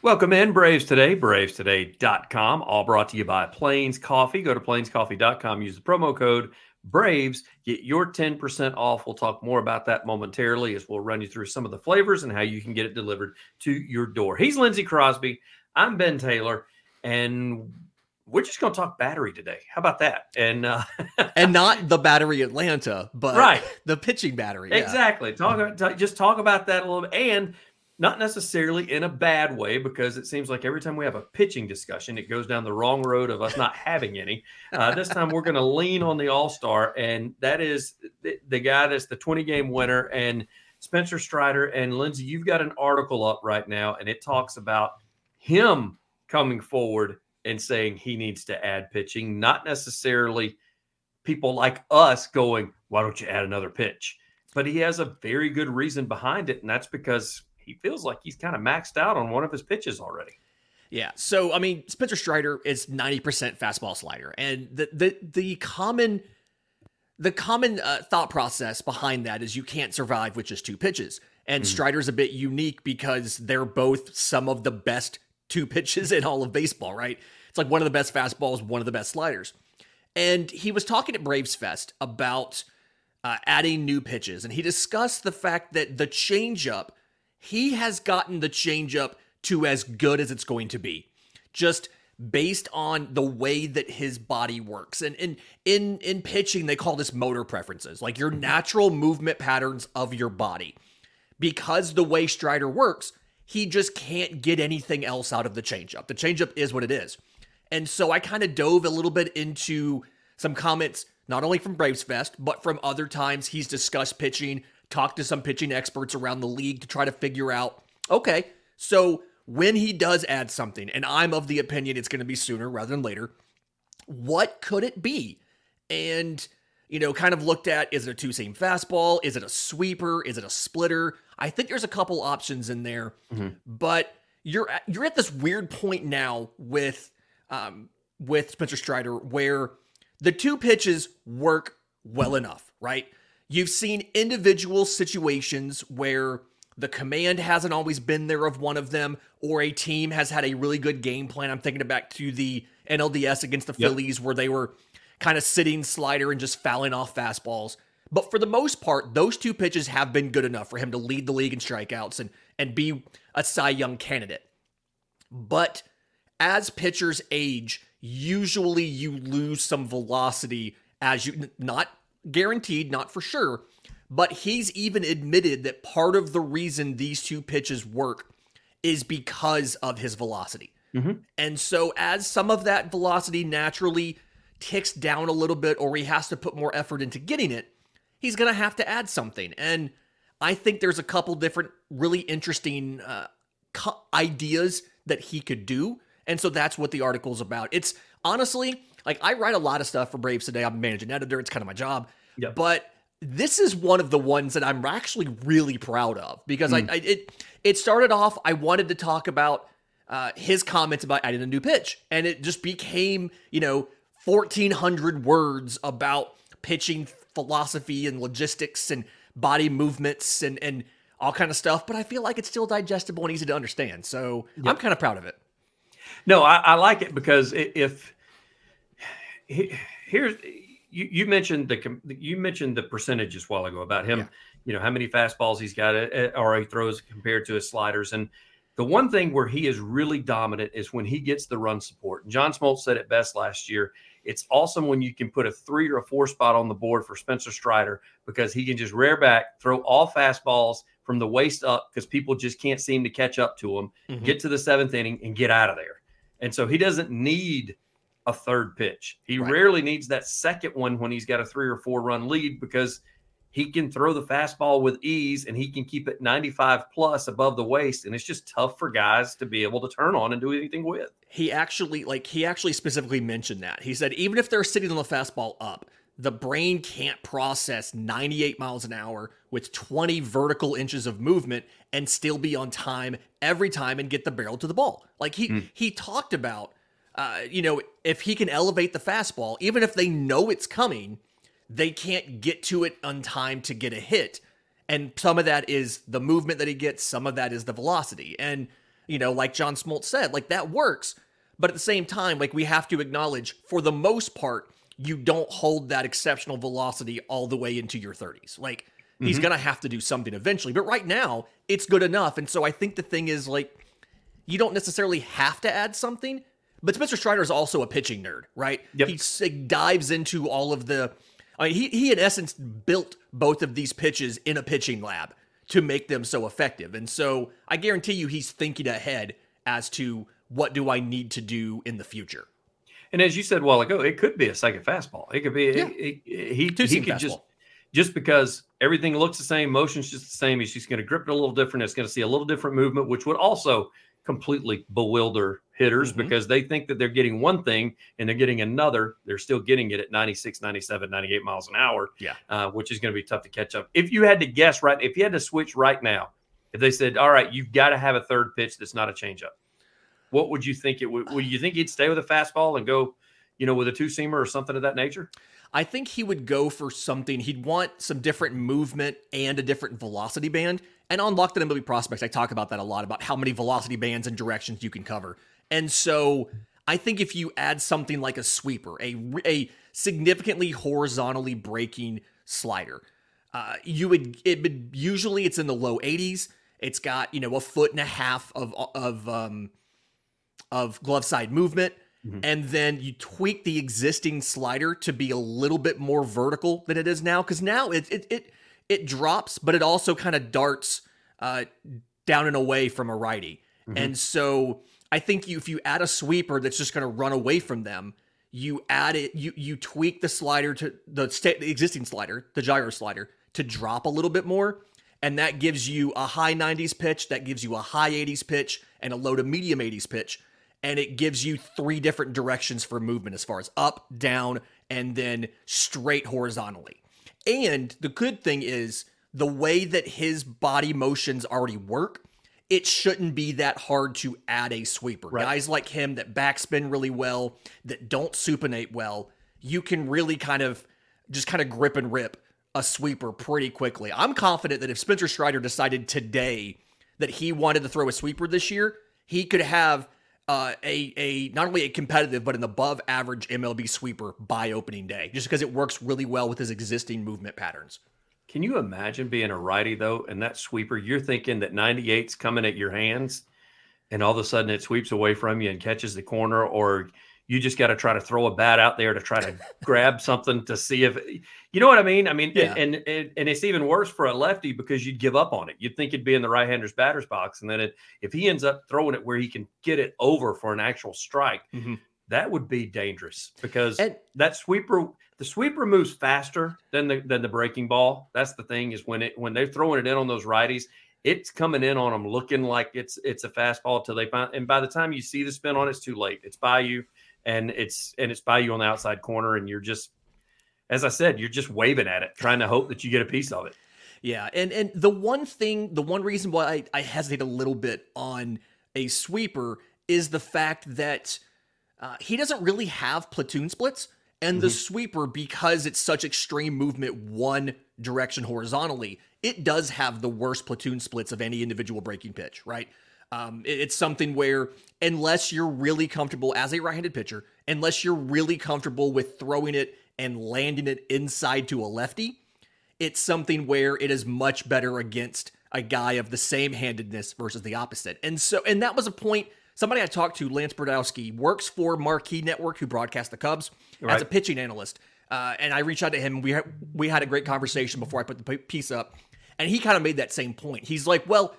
Welcome in, Braves Today, bravestoday.com. All brought to you by Plains Coffee. Go to plainscoffee.com, use the promo code Braves, get your 10% off. We'll talk more about that momentarily as we'll run you through some of the flavors and how you can get it delivered to your door. He's Lindsay Crosby. I'm Ben Taylor, and we're just going to talk battery today. How about that? And uh, and not the battery Atlanta, but right. the pitching battery. Exactly. Yeah. Talk just talk about that a little bit, and not necessarily in a bad way, because it seems like every time we have a pitching discussion, it goes down the wrong road of us not having any. Uh, this time we're going to lean on the All Star, and that is the, the guy that's the 20 game winner and. Spencer Strider and Lindsay, you've got an article up right now, and it talks about him coming forward and saying he needs to add pitching, not necessarily people like us going, why don't you add another pitch? But he has a very good reason behind it. And that's because he feels like he's kind of maxed out on one of his pitches already. Yeah. So, I mean, Spencer Strider is 90% fastball slider. And the, the, the common, the common uh, thought process behind that is you can't survive with just two pitches. And mm-hmm. Strider's a bit unique because they're both some of the best two pitches in all of baseball, right? It's like one of the best fastballs, one of the best sliders. And he was talking at Braves Fest about uh, adding new pitches, and he discussed the fact that the changeup, he has gotten the changeup to as good as it's going to be, just based on the way that his body works. And in in in pitching, they call this motor preferences, like your mm-hmm. natural movement patterns of your body. Because the way Strider works, he just can't get anything else out of the changeup. The changeup is what it is. And so I kind of dove a little bit into some comments, not only from Braves Fest, but from other times he's discussed pitching, talked to some pitching experts around the league to try to figure out okay, so when he does add something, and I'm of the opinion it's going to be sooner rather than later, what could it be? And you know, kind of looked at is it a two seam fastball? Is it a sweeper? Is it a splitter? I think there's a couple options in there, mm-hmm. but you're at, you're at this weird point now with um, with Spencer Strider where the two pitches work well enough, right? You've seen individual situations where the command hasn't always been there of one of them, or a team has had a really good game plan. I'm thinking back to the NLDS against the yep. Phillies where they were kind of sitting slider and just fouling off fastballs. But for the most part, those two pitches have been good enough for him to lead the league in strikeouts and and be a Cy Young candidate. But as pitchers age, usually you lose some velocity as you not guaranteed, not for sure, but he's even admitted that part of the reason these two pitches work is because of his velocity. Mm-hmm. And so as some of that velocity naturally ticks down a little bit or he has to put more effort into getting it, he's going to have to add something. And I think there's a couple different really interesting uh, ideas that he could do. And so that's what the article's about. It's honestly like I write a lot of stuff for Braves today. I'm managing editor. It's kind of my job. Yep. But this is one of the ones that I'm actually really proud of because mm. I, I, it it started off. I wanted to talk about uh, his comments about adding a new pitch, and it just became you know 1,400 words about pitching philosophy and logistics and body movements and and all kind of stuff. But I feel like it's still digestible and easy to understand. So yep. I'm kind of proud of it. No, I, I like it because if here's you, you mentioned the you mentioned the percentages a while ago about him. Yeah. You know how many fastballs he's got uh, uh, or he throws compared to his sliders, and the one thing where he is really dominant is when he gets the run support. And John Smoltz said it best last year. It's awesome when you can put a three or a four spot on the board for Spencer Strider because he can just rear back, throw all fastballs from the waist up because people just can't seem to catch up to him, mm-hmm. get to the seventh inning, and get out of there. And so he doesn't need a third pitch. He right. rarely needs that second one when he's got a three or four run lead because he can throw the fastball with ease and he can keep it 95 plus above the waist and it's just tough for guys to be able to turn on and do anything with he actually like he actually specifically mentioned that he said even if they're sitting on the fastball up the brain can't process 98 miles an hour with 20 vertical inches of movement and still be on time every time and get the barrel to the ball like he mm. he talked about uh, you know if he can elevate the fastball even if they know it's coming they can't get to it on time to get a hit. And some of that is the movement that he gets, some of that is the velocity. And you know, like John Smoltz said, like that works. But at the same time, like we have to acknowledge, for the most part, you don't hold that exceptional velocity all the way into your 30s. Like he's mm-hmm. going to have to do something eventually. But right now, it's good enough. And so I think the thing is like you don't necessarily have to add something, but Spencer Strider is also a pitching nerd, right? Yep. He, he dives into all of the I mean, he he in essence built both of these pitches in a pitching lab to make them so effective. And so I guarantee you he's thinking ahead as to what do I need to do in the future. And as you said a while ago, it could be a second fastball. It could be yeah. it, it, he Two he could fastball. just just because everything looks the same, motion's just the same. He's just going to grip it a little different. It's going to see a little different movement, which would also completely bewilder hitters mm-hmm. because they think that they're getting one thing and they're getting another. They're still getting it at 96, 97, 98 miles an hour. Yeah. Uh, which is going to be tough to catch up. If you had to guess right, if you had to switch right now, if they said, all right, you've got to have a third pitch that's not a changeup, what would you think it would? Would you think he'd stay with a fastball and go, you know, with a two seamer or something of that nature? I think he would go for something. He'd want some different movement and a different velocity band. And on Locked On MLB Prospects, I talk about that a lot about how many velocity bands and directions you can cover. And so I think if you add something like a sweeper, a, a significantly horizontally breaking slider, uh, you would it would usually it's in the low 80s. It's got you know a foot and a half of of um, of glove side movement. Mm-hmm. And then you tweak the existing slider to be a little bit more vertical than it is now. Cause now it it it, it drops, but it also kind of darts uh, down and away from a righty. Mm-hmm. And so I think you if you add a sweeper that's just gonna run away from them, you add it, you you tweak the slider to the, the existing slider, the gyro slider, to drop a little bit more. And that gives you a high 90s pitch, that gives you a high 80s pitch, and a low to medium 80s pitch and it gives you three different directions for movement as far as up, down, and then straight horizontally. And the good thing is the way that his body motions already work, it shouldn't be that hard to add a sweeper. Right. Guys like him that backspin really well, that don't supinate well, you can really kind of just kind of grip and rip a sweeper pretty quickly. I'm confident that if Spencer Strider decided today that he wanted to throw a sweeper this year, he could have uh, a a not only a competitive but an above average MLB sweeper by opening day, just because it works really well with his existing movement patterns. Can you imagine being a righty though, and that sweeper? You're thinking that 98's coming at your hands, and all of a sudden it sweeps away from you and catches the corner, or you just got to try to throw a bat out there to try to grab something to see if you know what I mean. I mean, yeah. and, and and it's even worse for a lefty because you'd give up on it. You'd think it'd be in the right-hander's batter's box, and then it, if he ends up throwing it where he can get it over for an actual strike, mm-hmm. that would be dangerous because and, that sweeper. The sweeper moves faster than the than the breaking ball. That's the thing is when it when they're throwing it in on those righties, it's coming in on them looking like it's it's a fastball till they find. And by the time you see the spin on it's too late. It's by you and it's and it's by you on the outside corner, and you're just, as I said, you're just waving at it, trying to hope that you get a piece of it. Yeah, and and the one thing, the one reason why I, I hesitate a little bit on a sweeper is the fact that uh, he doesn't really have platoon splits, and mm-hmm. the sweeper because it's such extreme movement one direction horizontally, it does have the worst platoon splits of any individual breaking pitch, right? Um, it, it's something where, unless you're really comfortable as a right handed pitcher, unless you're really comfortable with throwing it and landing it inside to a lefty, it's something where it is much better against a guy of the same handedness versus the opposite. And so, and that was a point. Somebody I talked to, Lance Brozdowski, works for Marquee Network, who broadcast the Cubs right. as a pitching analyst. Uh, and I reached out to him. We had, we had a great conversation before I put the piece up, and he kind of made that same point. He's like, "Well,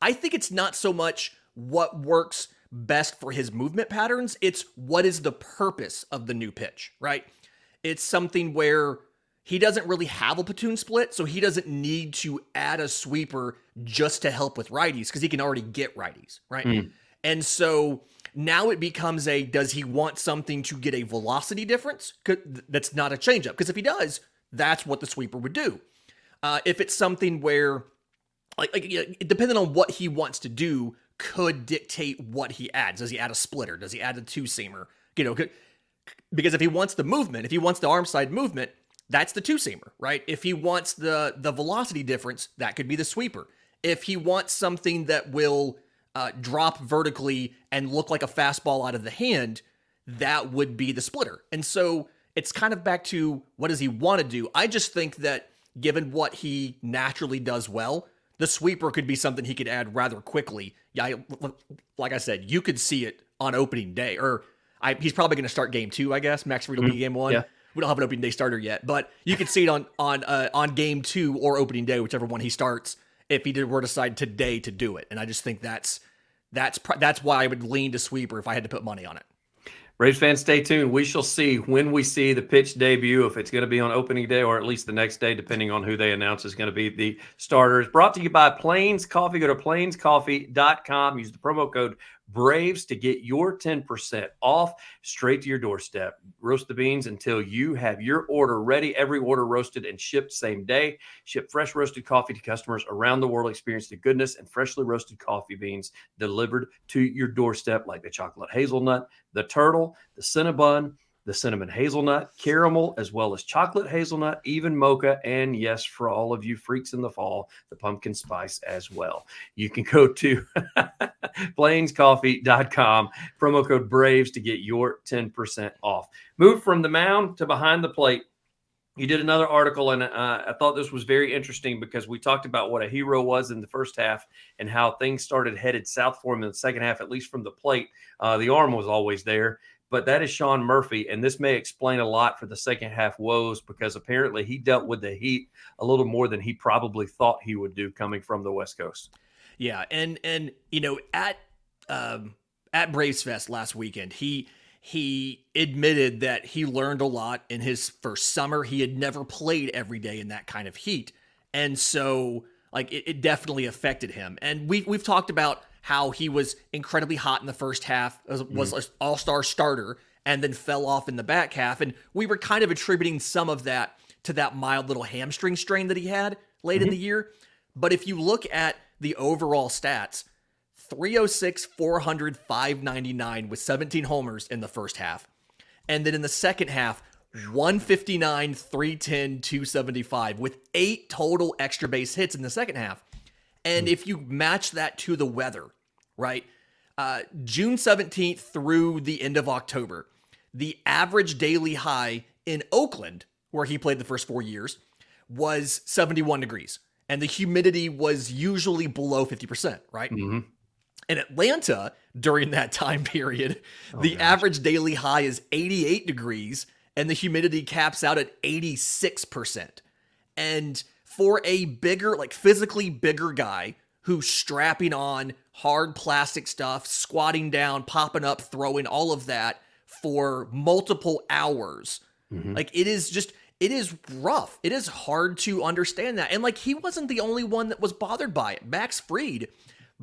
I think it's not so much what works best for his movement patterns, it's what is the purpose of the new pitch, right? It's something where he doesn't really have a platoon split, so he doesn't need to add a sweeper just to help with righties because he can already get righties, right? Mm. And so now it becomes a does he want something to get a velocity difference? That's not a changeup because if he does, that's what the sweeper would do. Uh, if it's something where like, like depending on what he wants to do could dictate what he adds. Does he add a splitter? Does he add a two seamer? You know, because if he wants the movement, if he wants the arm side movement, that's the two seamer, right? If he wants the the velocity difference, that could be the sweeper. If he wants something that will uh, drop vertically and look like a fastball out of the hand, that would be the splitter. And so it's kind of back to what does he want to do? I just think that given what he naturally does well, the sweeper could be something he could add rather quickly. Yeah, like I said, you could see it on opening day, or I, he's probably going to start game two, I guess. Max Fried will mm-hmm. be game one. Yeah. We don't have an opening day starter yet, but you could see it on on uh, on game two or opening day, whichever one he starts. If he did were to decide today to do it, and I just think that's that's that's why I would lean to sweeper if I had to put money on it. Braves fans, stay tuned. We shall see when we see the pitch debut, if it's going to be on opening day or at least the next day, depending on who they announce is going to be the starters. Brought to you by Plains Coffee. Go to plainscoffee.com. Use the promo code Braves to get your 10% off straight to your doorstep. Roast the beans until you have your order ready. Every order roasted and shipped same day. Ship fresh roasted coffee to customers around the world. Experience the goodness and freshly roasted coffee beans delivered to your doorstep, like the chocolate hazelnut, the turtle, the cinnabon, the cinnamon hazelnut, caramel, as well as chocolate hazelnut, even mocha, and yes, for all of you freaks in the fall, the pumpkin spice as well. You can go to plainscoffee.com, promo code BRAVES to get your 10% off. Move from the mound to behind the plate. You did another article, and uh, I thought this was very interesting because we talked about what a hero was in the first half and how things started headed south for him in the second half, at least from the plate. Uh, the arm was always there but that is Sean Murphy. And this may explain a lot for the second half woes because apparently he dealt with the heat a little more than he probably thought he would do coming from the West Coast. Yeah. And, and, you know, at, um, at Braves Fest last weekend, he, he admitted that he learned a lot in his first summer. He had never played every day in that kind of heat. And so, like, it, it definitely affected him. And we, we've talked about how he was incredibly hot in the first half, was mm. an all star starter, and then fell off in the back half. And we were kind of attributing some of that to that mild little hamstring strain that he had late mm-hmm. in the year. But if you look at the overall stats, 306, 400, 599 with 17 homers in the first half. And then in the second half, 159, 310, 275 with eight total extra base hits in the second half. And hmm. if you match that to the weather, right? Uh, June 17th through the end of October, the average daily high in Oakland, where he played the first four years, was 71 degrees. And the humidity was usually below 50%, right? Mm-hmm. In Atlanta, during that time period, oh, the gosh. average daily high is 88 degrees and the humidity caps out at 86%. And for a bigger, like physically bigger guy who's strapping on hard plastic stuff, squatting down, popping up, throwing all of that for multiple hours. Mm-hmm. Like it is just it is rough. It is hard to understand that. And like he wasn't the only one that was bothered by it. Max Fried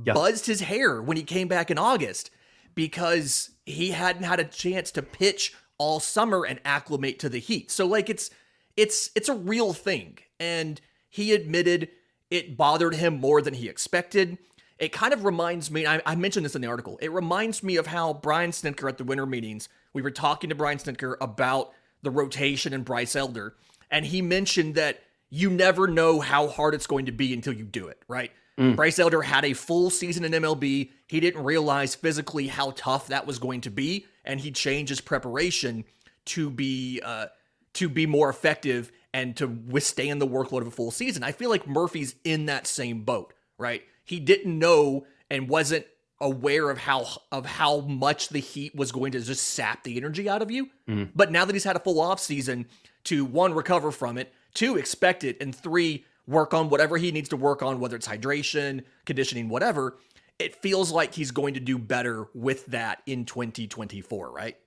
yeah. buzzed his hair when he came back in August because he hadn't had a chance to pitch all summer and acclimate to the heat. So like it's it's it's a real thing. And he admitted it bothered him more than he expected. It kind of reminds me, I, I, mentioned this in the article, it reminds me of how Brian Snitker at the winter meetings, we were talking to Brian Snitker about the rotation and Bryce Elder, and he mentioned that you never know how hard it's going to be until you do it, right? Mm. Bryce Elder had a full season in MLB. He didn't realize physically how tough that was going to be, and he changed his preparation to be uh, to be more effective and to withstand the workload of a full season. I feel like Murphy's in that same boat, right? He didn't know and wasn't aware of how of how much the heat was going to just sap the energy out of you. Mm-hmm. But now that he's had a full off season to one recover from it, two expect it, and three work on whatever he needs to work on, whether it's hydration, conditioning, whatever. It feels like he's going to do better with that in 2024, right?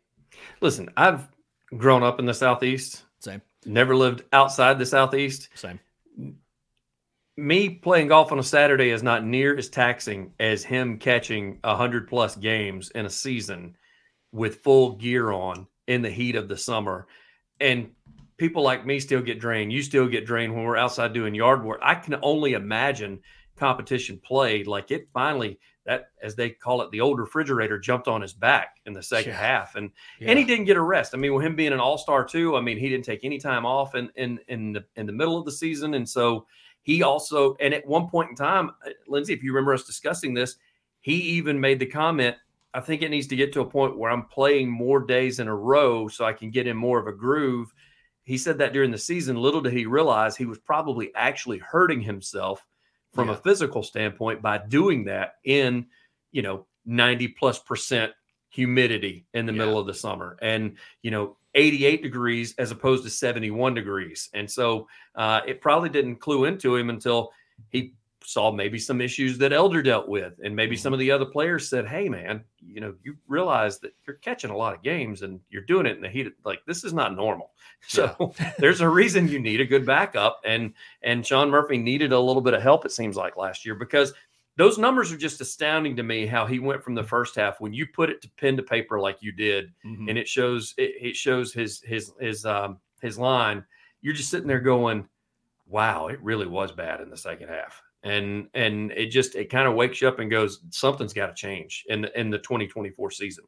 Listen, I've grown up in the southeast. Same. Never lived outside the southeast. Same. Me playing golf on a Saturday is not near as taxing as him catching a hundred plus games in a season with full gear on in the heat of the summer. And people like me still get drained. You still get drained when we're outside doing yard work. I can only imagine competition played, Like it finally that as they call it, the old refrigerator jumped on his back in the second yeah. half, and yeah. and he didn't get a rest. I mean, with him being an all star too, I mean, he didn't take any time off in in in the in the middle of the season, and so he also and at one point in time, uh, Lindsay, if you remember us discussing this, he even made the comment I think it needs to get to a point where I'm playing more days in a row so I can get in more of a groove. He said that during the season. Little did he realize he was probably actually hurting himself from yeah. a physical standpoint by doing that in, you know, 90 plus percent humidity in the yeah. middle of the summer and, you know, 88 degrees as opposed to 71 degrees. And so uh, it probably didn't clue into him until he saw maybe some issues that Elder dealt with, and maybe some mm-hmm. of the other players said, "Hey, man, you know, you realize that you're catching a lot of games and you're doing it in the heat. Of, like this is not normal. So yeah. there's a reason you need a good backup." And and Sean Murphy needed a little bit of help. It seems like last year because those numbers are just astounding to me. How he went from the first half when you put it to pen to paper like you did, mm-hmm. and it shows it, it shows his his his um his line. You're just sitting there going, "Wow, it really was bad in the second half." And and it just it kind of wakes you up and goes something's got to change in the, in the 2024 season.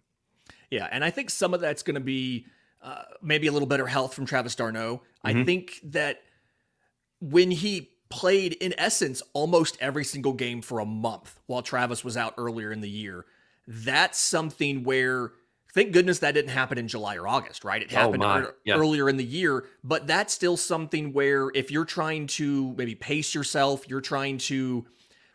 Yeah, and I think some of that's going to be uh, maybe a little better health from Travis d'Arnaud. Mm-hmm. I think that when he played in essence almost every single game for a month while Travis was out earlier in the year, that's something where Thank goodness that didn't happen in July or August, right? It oh, happened oh er- yeah. earlier in the year, but that's still something where if you're trying to maybe pace yourself, you're trying to,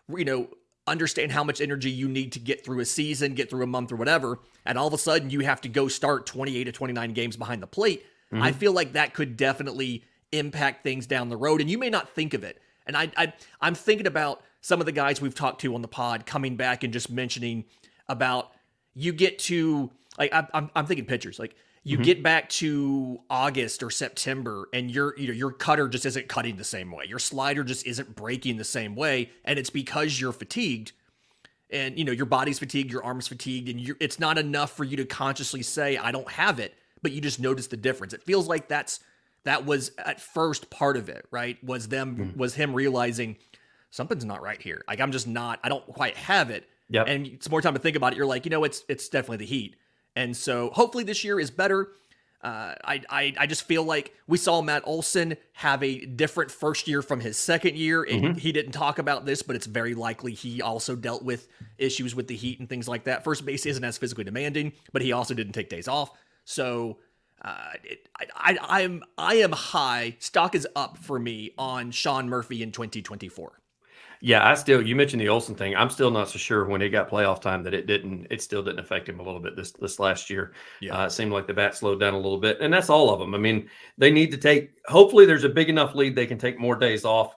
you know, understand how much energy you need to get through a season, get through a month or whatever, and all of a sudden you have to go start 28 to 29 games behind the plate. Mm-hmm. I feel like that could definitely impact things down the road, and you may not think of it. And I, I I'm thinking about some of the guys we've talked to on the pod coming back and just mentioning about you get to like I'm, I'm thinking pitchers. Like you mm-hmm. get back to August or September, and your you know your cutter just isn't cutting the same way. Your slider just isn't breaking the same way, and it's because you're fatigued, and you know your body's fatigued, your arms fatigued, and you it's not enough for you to consciously say I don't have it, but you just notice the difference. It feels like that's that was at first part of it, right? Was them mm-hmm. was him realizing something's not right here. Like I'm just not. I don't quite have it. Yep. And it's more time to think about it. You're like, you know, it's it's definitely the heat. And so hopefully this year is better. Uh, I, I I just feel like we saw Matt Olson have a different first year from his second year. Mm-hmm. He didn't talk about this, but it's very likely he also dealt with issues with the heat and things like that. First base isn't as physically demanding, but he also didn't take days off. So uh, it, I, I, I'm I am high. Stock is up for me on Sean Murphy in 2024. Yeah, I still you mentioned the Olson thing. I'm still not so sure when it got playoff time that it didn't it still didn't affect him a little bit this this last year. Yeah. Uh, it seemed like the bat slowed down a little bit, and that's all of them. I mean, they need to take. Hopefully, there's a big enough lead they can take more days off.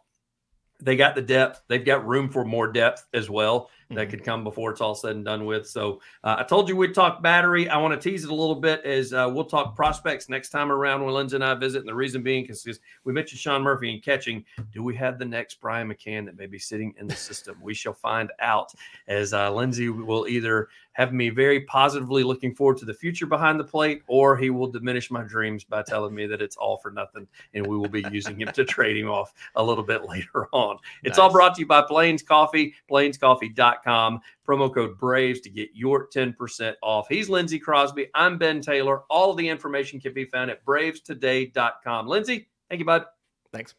They got the depth. They've got room for more depth as well mm-hmm. that could come before it's all said and done with. So uh, I told you we'd talk battery. I want to tease it a little bit as uh, we'll talk prospects next time around when Lindsay and I visit. And the reason being because we mentioned Sean Murphy and catching. Do we have the next Brian McCann that may be sitting in the system? we shall find out as uh, Lindsay will either have me very positively looking forward to the future behind the plate, or he will diminish my dreams by telling me that it's all for nothing and we will be using him to trade him off a little bit later on. It's nice. all brought to you by Plains Coffee, plainscoffee.com. Promo code BRAVES to get your 10% off. He's Lindsay Crosby. I'm Ben Taylor. All the information can be found at bravestoday.com. Lindsay, thank you, bud. Thanks.